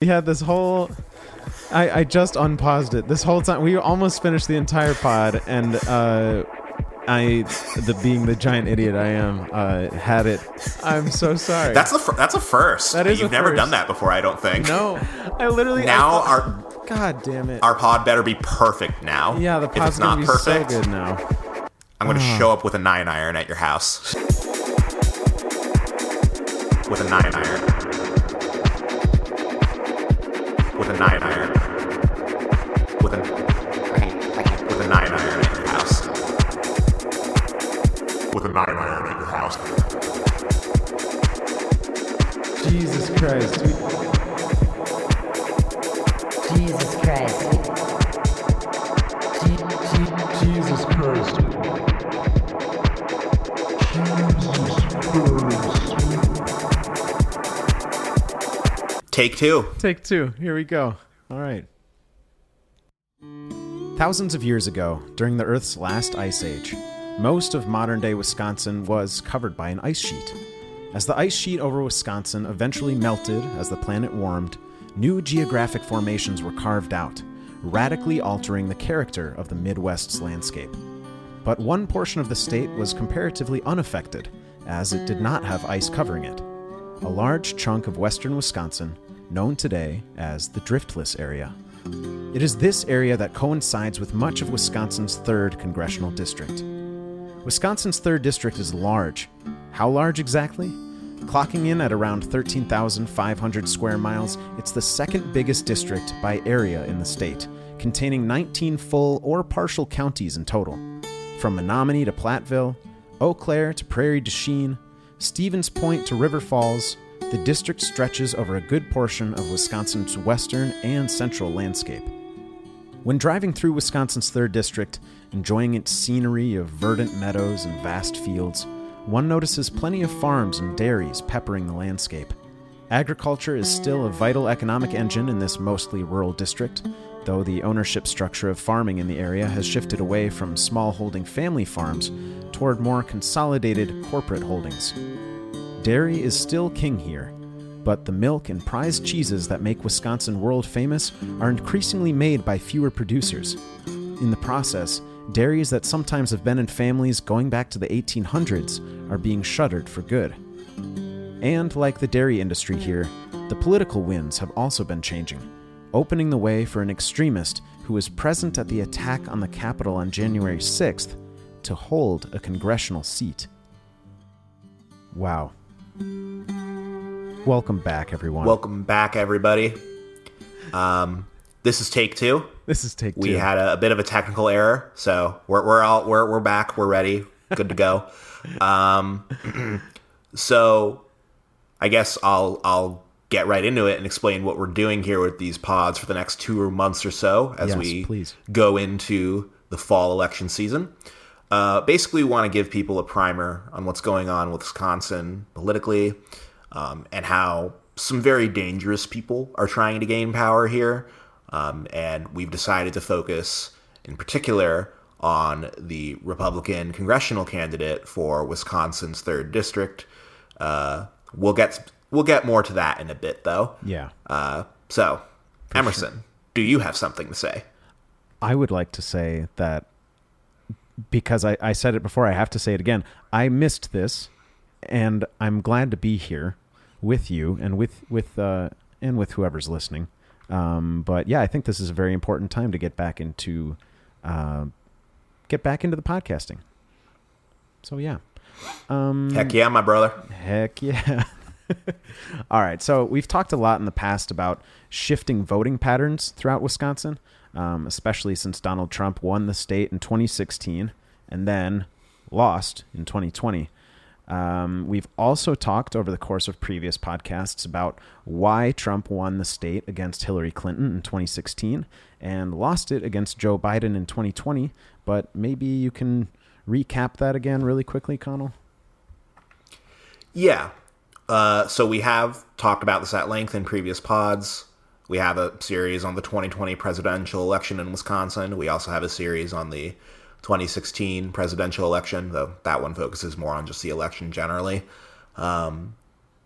We had this whole. I, I just unpaused it. This whole time we almost finished the entire pod, and uh, I, the being the giant idiot I am, uh, had it. I'm so sorry. That's the fir- that's a first. That is You've never first. done that before, I don't think. no. I literally Now I our God damn it. our pod better be perfect now. yeah, the if pod's it's not perfect, so good now. I'm going to Ah. show up with a nine iron at your house. with a nine iron. With a nine iron. With a with a nine iron at your house. With a nine iron at your house. Jesus Christ. Jesus Christ. Take two. Take two. Here we go. All right. Thousands of years ago, during the Earth's last ice age, most of modern day Wisconsin was covered by an ice sheet. As the ice sheet over Wisconsin eventually melted as the planet warmed, new geographic formations were carved out, radically altering the character of the Midwest's landscape. But one portion of the state was comparatively unaffected, as it did not have ice covering it a large chunk of western Wisconsin, known today as the Driftless area. It is this area that coincides with much of Wisconsin's 3rd congressional district. Wisconsin's 3rd district is large. How large exactly? Clocking in at around 13,500 square miles, it's the second biggest district by area in the state, containing 19 full or partial counties in total. From Menomonie to Platteville, Eau Claire to Prairie du Chien, Stevens Point to River Falls, the district stretches over a good portion of Wisconsin's western and central landscape. When driving through Wisconsin's 3rd District, enjoying its scenery of verdant meadows and vast fields, one notices plenty of farms and dairies peppering the landscape. Agriculture is still a vital economic engine in this mostly rural district, though the ownership structure of farming in the area has shifted away from small holding family farms toward more consolidated corporate holdings. Dairy is still king here, but the milk and prized cheeses that make Wisconsin world famous are increasingly made by fewer producers. In the process, dairies that sometimes have been in families going back to the 1800s are being shuttered for good. And like the dairy industry here, the political winds have also been changing, opening the way for an extremist who was present at the attack on the Capitol on January 6th to hold a congressional seat. Wow. Welcome back, everyone. Welcome back, everybody. Um, this is take two. this is take We had a, a bit of a technical error, so we're we're all we're we're back. We're ready. Good to go. um, so I guess I'll I'll get right into it and explain what we're doing here with these pods for the next two months or so as Yes, we please. go into the fall election season. Uh, basically, we want to give people a primer on what's going on with Wisconsin politically um, and how some very dangerous people are trying to gain power here. Um, and we've decided to focus in particular on the Republican congressional candidate for Wisconsin's third district. Uh, we'll get we'll get more to that in a bit, though. yeah. Uh, so, Emerson, do you have something to say? I would like to say that because I, I said it before, I have to say it again. I missed this, and I'm glad to be here with you and with with uh, and with whoever's listening. Um, but yeah, I think this is a very important time to get back into uh, get back into the podcasting. So yeah, um, Heck yeah, my brother. Heck yeah. All right. So we've talked a lot in the past about shifting voting patterns throughout Wisconsin, um, especially since Donald Trump won the state in 2016 and then lost in 2020. Um, we've also talked over the course of previous podcasts about why Trump won the state against Hillary Clinton in 2016 and lost it against Joe Biden in 2020. But maybe you can recap that again really quickly, Conall. Yeah. Uh, so we have talked about this at length in previous pods. We have a series on the 2020 presidential election in Wisconsin. We also have a series on the 2016 presidential election, though that one focuses more on just the election generally. Um,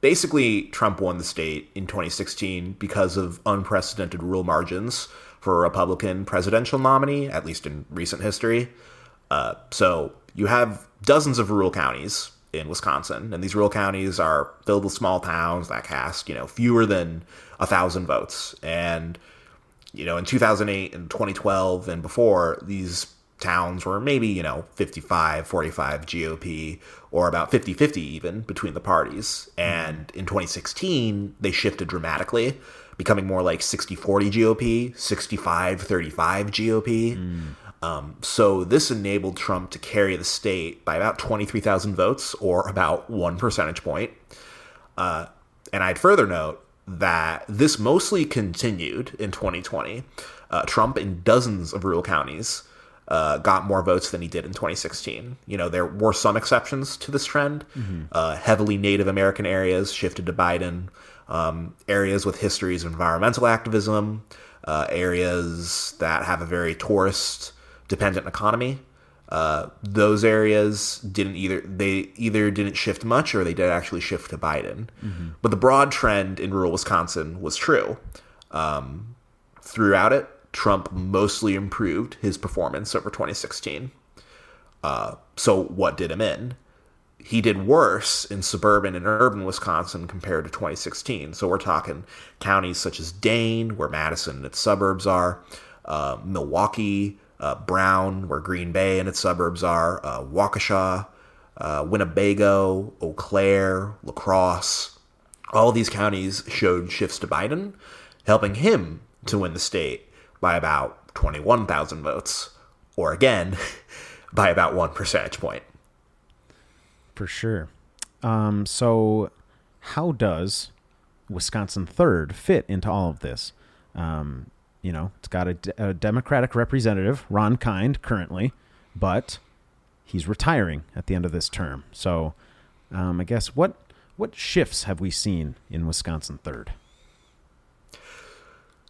basically, Trump won the state in 2016 because of unprecedented rural margins for a Republican presidential nominee, at least in recent history. Uh, so you have dozens of rural counties in Wisconsin, and these rural counties are filled with small towns that cast, you know, fewer than a thousand votes. And you know, in 2008 and 2012 and before, these towns were maybe, you know, 55 45 GOP or about 50 50 even between the parties. And in 2016, they shifted dramatically, becoming more like 60 40 GOP, 65 35 GOP. Mm. Um, so this enabled Trump to carry the state by about 23,000 votes or about one percentage point. Uh, and I'd further note that this mostly continued in 2020. Uh, Trump in dozens of rural counties uh, got more votes than he did in 2016. You know, there were some exceptions to this trend. Uh, heavily Native American areas shifted to Biden. Um, areas with histories of environmental activism, uh, areas that have a very tourist dependent economy. Uh, those areas didn't either they either didn't shift much or they did actually shift to Biden. But the broad trend in rural Wisconsin was true. Um, throughout it, Trump mostly improved his performance over 2016. Uh, so what did him in? He did worse in suburban and urban Wisconsin compared to 2016. So we're talking counties such as Dane, where Madison and its suburbs are, uh, Milwaukee, uh, Brown, where Green Bay and its suburbs are, uh, Waukesha, uh, Winnebago, Eau Claire, La Crosse. All these counties showed shifts to Biden, helping him to win the state by about 21,000 votes, or again, by about one percentage point. For sure. Um, so, how does Wisconsin third fit into all of this? Um, you know, it's got a, a Democratic representative, Ron Kind, currently, but he's retiring at the end of this term. So, um, I guess what what shifts have we seen in Wisconsin third?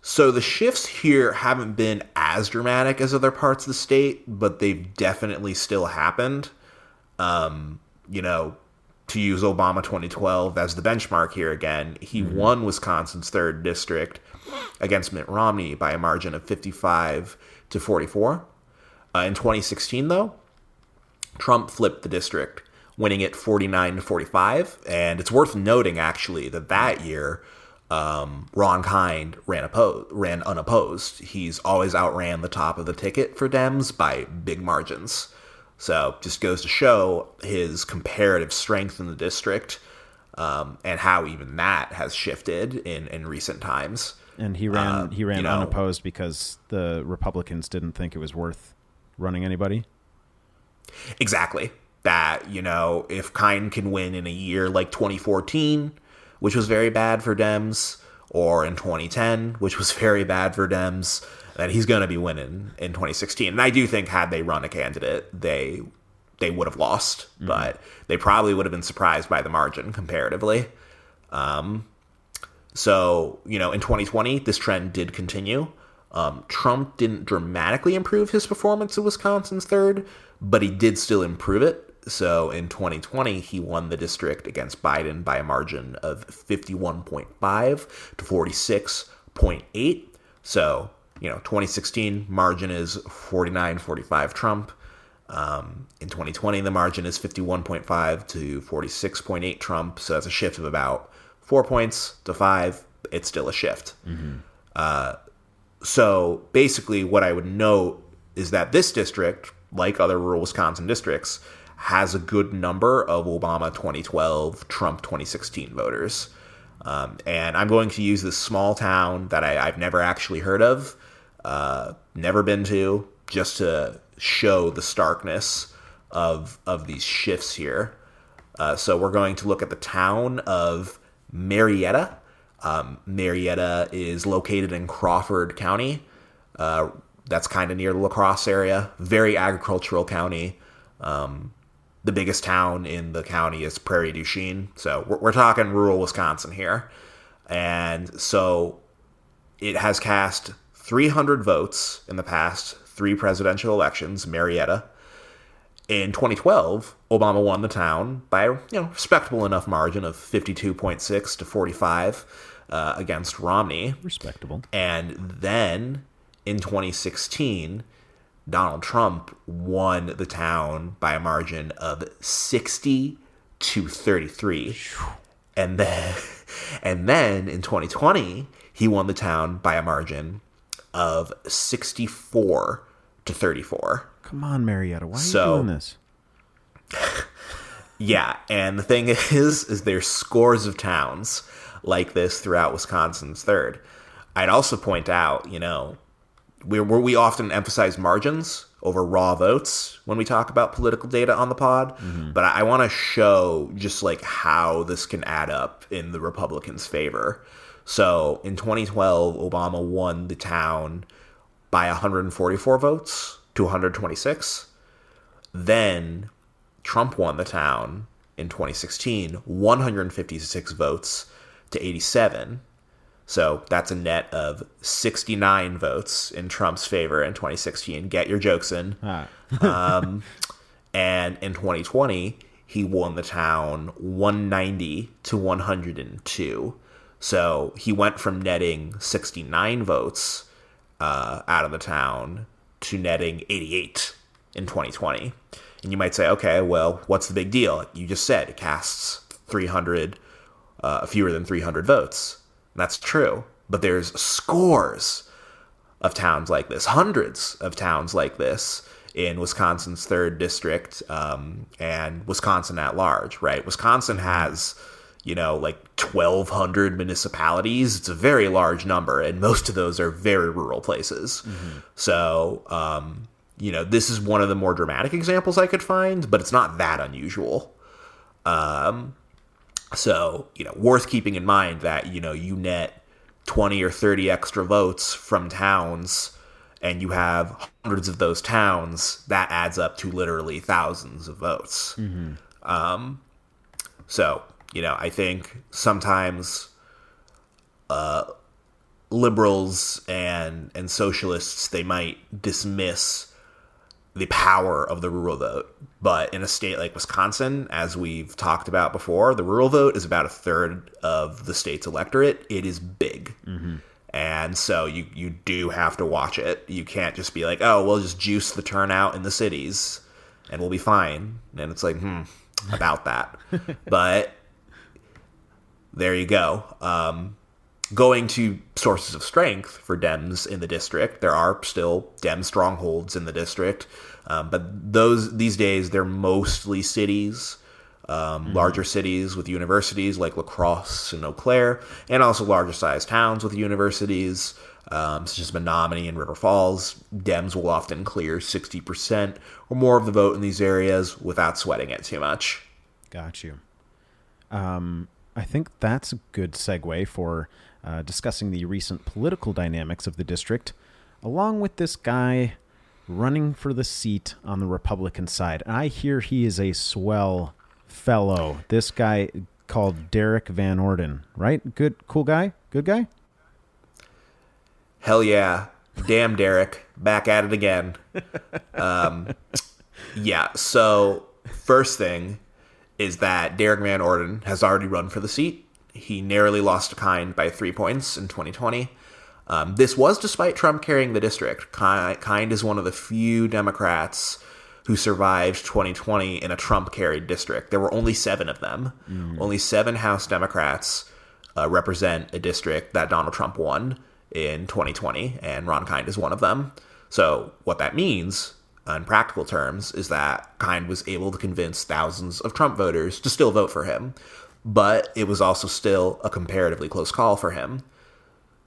So the shifts here haven't been as dramatic as other parts of the state, but they've definitely still happened. Um, you know, to use Obama 2012 as the benchmark here again, he won Wisconsin's third district against Mitt Romney by a margin of 55 to 44. Uh, in 2016, though, Trump flipped the district, winning it 49 to 45. And it's worth noting, actually, that that year, um, Ron Kind ran opposed, ran unopposed. He's always outran the top of the ticket for Dems by big margins. So just goes to show his comparative strength in the district um, and how even that has shifted in, in recent times. And he ran Uh, he ran you know- unopposed because the Republicans didn't think it was worth running anybody. Exactly. That, you know, if Kind can win in a year like 2014, which was very bad for Dems, or in 2010, which was very bad for Dems, that he's going to be winning in 2016. And I do think had they run a candidate, they they would have lost, but they probably would have been surprised by the margin comparatively. Um, so, you know, in 2020, this trend did continue. Um, Trump didn't dramatically improve his performance in Wisconsin's third, but he did still improve it. So in 2020, he won the district against Biden by a margin of 51.5 to 46.8. So, you know, 2016 margin is 49 45 Trump. Um, in 2020, the margin is 51.5 to 46.8 Trump. So that's a shift of about four points to five. It's still a shift. Uh, so basically, what I would note is that this district, like other rural Wisconsin districts, has a good number of Obama 2012, Trump 2016 voters. Um, and I'm going to use this small town that I, I've never actually heard of, uh, never been to, just to show the starkness of of these shifts here. Uh, so we're going to look at the town of Marietta. Um, Marietta is located in Crawford County. Uh, that's kind of near the La Crosse area. Very agricultural county. Um, the biggest town in the county is Prairie du Chien. So we're, we're talking rural Wisconsin here. And so it has cast 300 votes in the past three presidential elections, Marietta. In 2012, Obama won the town by a you know respectable enough margin of 52.6 to 45 uh, against Romney. Respectable. And then in 2016, Donald Trump won the town by a margin of 60 to 33. And then and then in 2020, he won the town by a margin of 64 to 34. Come on, Marietta. Why are So- you doing this? Yeah, and the thing is, is there's scores of towns like this throughout Wisconsin's third. I'd also point out, you know, we we we often emphasize margins over raw votes when we talk about political data on the pod, mm-hmm. but I, I want to show just like how this can add up in the Republicans' favor. So in 2012, Obama won the town by 144 votes to 126. Then Trump won the town in 2016, 156 votes to 87. So that's a net of 69 votes in Trump's favor in 2016. Get your jokes in. Ah, And in 2020, he won the town 190 to 102. So he went from netting 69 votes uh, out of the town to netting 88 in 2020. And you might say, okay, well, what's the big deal? You just said it casts 300, uh, fewer than 300 votes. And that's true. But there's scores of towns like this, hundreds of towns like this in Wisconsin's third district um, and Wisconsin at large, right? Wisconsin has, you know, like 1,200 municipalities. It's a very large number, and most of those are very rural places. So, um, you know, this is one of the more dramatic examples I could find, but it's not that unusual. Um, so, you know, worth keeping in mind that, you know, you net 20 or 30 extra votes from towns and you have hundreds of those towns, that adds up to literally thousands of votes. Um, so, you know, I think sometimes uh, liberals and and socialists they might dismiss the power of the rural vote. But in a state like Wisconsin, as we've talked about before, the rural vote is about a third of the state's electorate. It is big. And so you, you do have to watch it. You can't just be like, oh, we'll just juice the turnout in the cities and we'll be fine. And it's like, hmm, about that. but there you go. Um, going to sources of strength for Dems in the district, there are still Dem strongholds in the district, um, but those these days they're mostly cities, um, larger cities with universities like La Crosse and Eau Claire, and also larger sized towns with universities. Um, such as Menomonie and River Falls, Dems will often clear 60% or more of the vote in these areas without sweating it too much. got you. Um, I think that's a good segue for uh, discussing the recent political dynamics of the district, along with this guy running for the seat on the Republican side. I hear he is a swell fellow. This guy called Derrick Van Orden, right? Good, cool guy? Good guy? Hell yeah. Damn, Derrick. Back at it again. Um, yeah, so first thing is that Derrick Van Orden has already run for the seat. He narrowly lost to Kind by three points in 2020. Um, this was despite Trump carrying the district. Kind is one of the few Democrats who survived 2020 in a Trump carried district. There were only seven of them. Only seven House Democrats uh, represent a district that Donald Trump won in 2020, and Ron Kind is one of them. So, what that means in practical terms is that Kind was able to convince thousands of Trump voters to still vote for him, but it was also still a comparatively close call for him.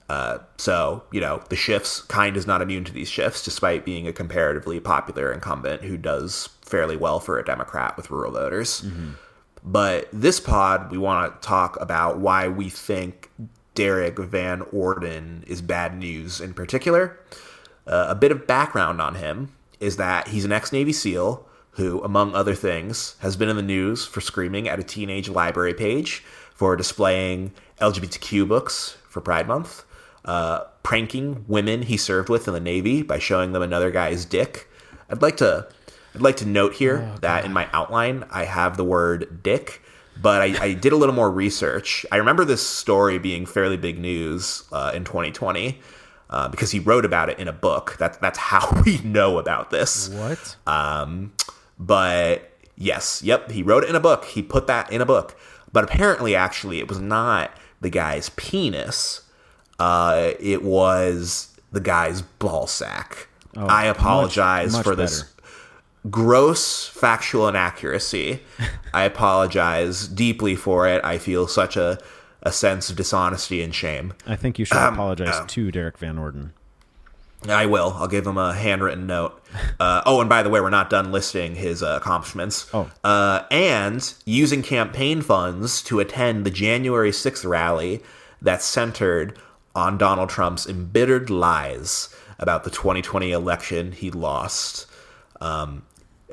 Uh, so, you know, the shifts, Kind is not immune to these shifts, despite being a comparatively popular incumbent who does fairly well for a Democrat with rural voters. But this pod, we want to talk about why we think Derrick Van Orden is bad news in particular. Uh, a bit of background on him is that he's an ex Navy SEAL who, among other things, has been in the news for screaming at a teenage library page, for displaying LGBTQ books for Pride Month, uh, pranking women he served with in the Navy by showing them another guy's dick. I'd like to I'd like to note here Oh, that in my outline, I have the word dick, but I, I did a little more research. I remember this story being fairly big news uh, in 2020 uh, because he wrote about it in a book. That, that's how we know about this. What? Um, but yes, yep, he wrote it in a book. He put that in a book. But apparently, actually, it was not the guy's penis. Uh, it was the guy's ball sack. I apologize much for this gross factual inaccuracy. I apologize deeply for it. I feel such a, a sense of dishonesty and shame. I think you should Um, apologize uh, to Derrick Van Orden. I will. I'll give him a handwritten note. Uh, oh, and by the way, we're not done listing his uh, accomplishments. Oh. Uh, and using campaign funds to attend the January 6th rally that's centered on Donald Trump's embittered lies about the 2020 election he lost. Um,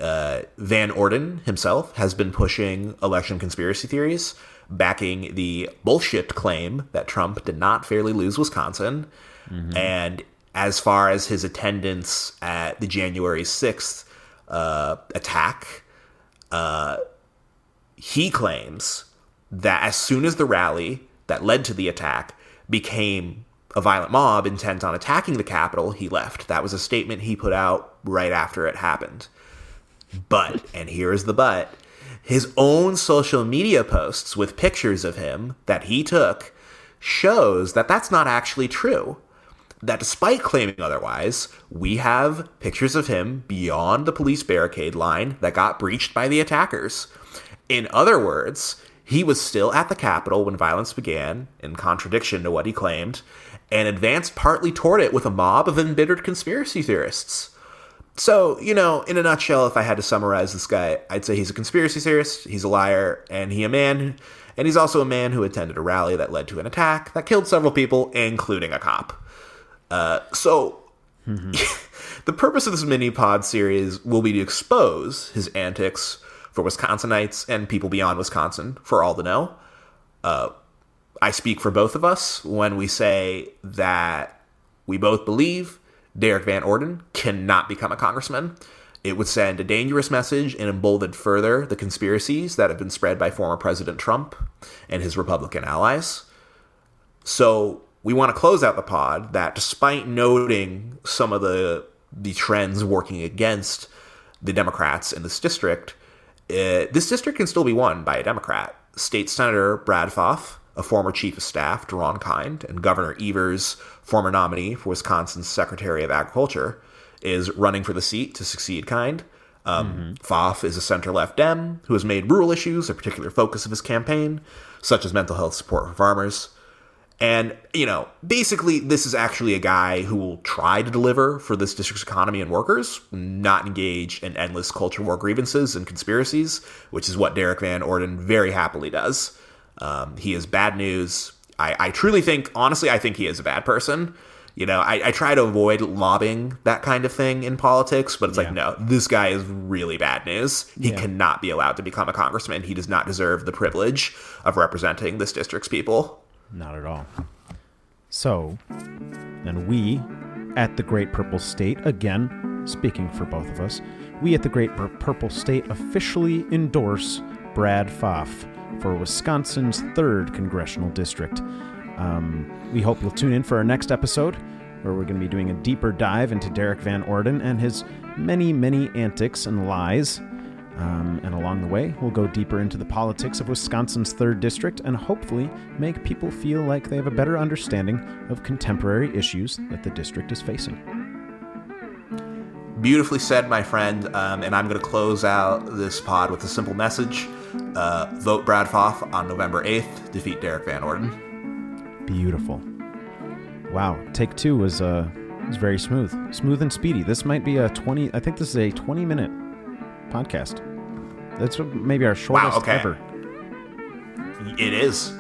uh, Van Orden himself has been pushing election conspiracy theories, backing the bullshit claim that Trump did not fairly lose Wisconsin. And as far as his attendance at the January 6th uh, attack, uh, he claims that as soon as the rally that led to the attack became a violent mob intent on attacking the Capitol, he left. That was a statement he put out right after it happened. But, and here's the but, his own social media posts with pictures of him that he took shows that that's not actually true. That despite claiming otherwise, we have pictures of him beyond the police barricade line that got breached by the attackers. In other words, he was still at the Capitol when violence began, in contradiction to what he claimed, and advanced partly toward it with a mob of embittered conspiracy theorists. So, you know, in a nutshell, if I had to summarize this guy, I'd say he's a conspiracy theorist, he's a liar, and he a man, and he's also a man who attended a rally that led to an attack that killed several people, including a cop. Uh, so, the purpose of this mini pod series will be to expose his antics for Wisconsinites and people beyond Wisconsin, for all to know. Uh, I speak for both of us when we say that we both believe Derrick Van Orden cannot become a congressman. It would send a dangerous message and embolden further the conspiracies that have been spread by former President Trump and his Republican allies. So we want to close out the pod that despite noting some of the the trends working against the Democrats in this district, uh, this district can still be won by a Democrat. State Senator Brad Pfaff, a former chief of staff, to Ron Kind, and Governor Evers, former nominee for Wisconsin's Secretary of Agriculture, is running for the seat to succeed Kind. Um, Pfaff is a center left Dem who has made rural issues a particular focus of his campaign, such as mental health support for farmers. And, you know, basically, this is actually a guy who will try to deliver for this district's economy and workers, not engage in endless culture war grievances and conspiracies, which is what Derrick Van Orden very happily does. Um, he is bad news. I, I truly think, honestly, I think he is a bad person. You know, I, I try to avoid lobbying that kind of thing in politics, but it's like, no, this guy is really bad news. He Yeah. cannot be allowed to become a congressman. He does not deserve the privilege of representing this district's people. Not at all. So, and we at the Great Purple State, again, speaking for both of us, we at the Great Pur- Purple State officially endorse Brad Pfaff for Wisconsin's 3rd Congressional District. Um, we hope you'll tune in for our next episode, where we're going to be doing a deeper dive into Derrick Van Orden and his many, many antics and lies. Um, and along the way, we'll go deeper into the politics of Wisconsin's 3rd District and hopefully make people feel like they have a better understanding of contemporary issues that the district is facing. Beautifully said, my friend. Um, and I'm going to close out this pod with a simple message uh, vote Brad Pfaff on November 8th, defeat Derrick Van Orden. Beautiful. Wow, take two was uh was very smooth, smooth and speedy. This might be a twenty. I think this is a twenty minute podcast. That's maybe our shortest okay. ever. It is.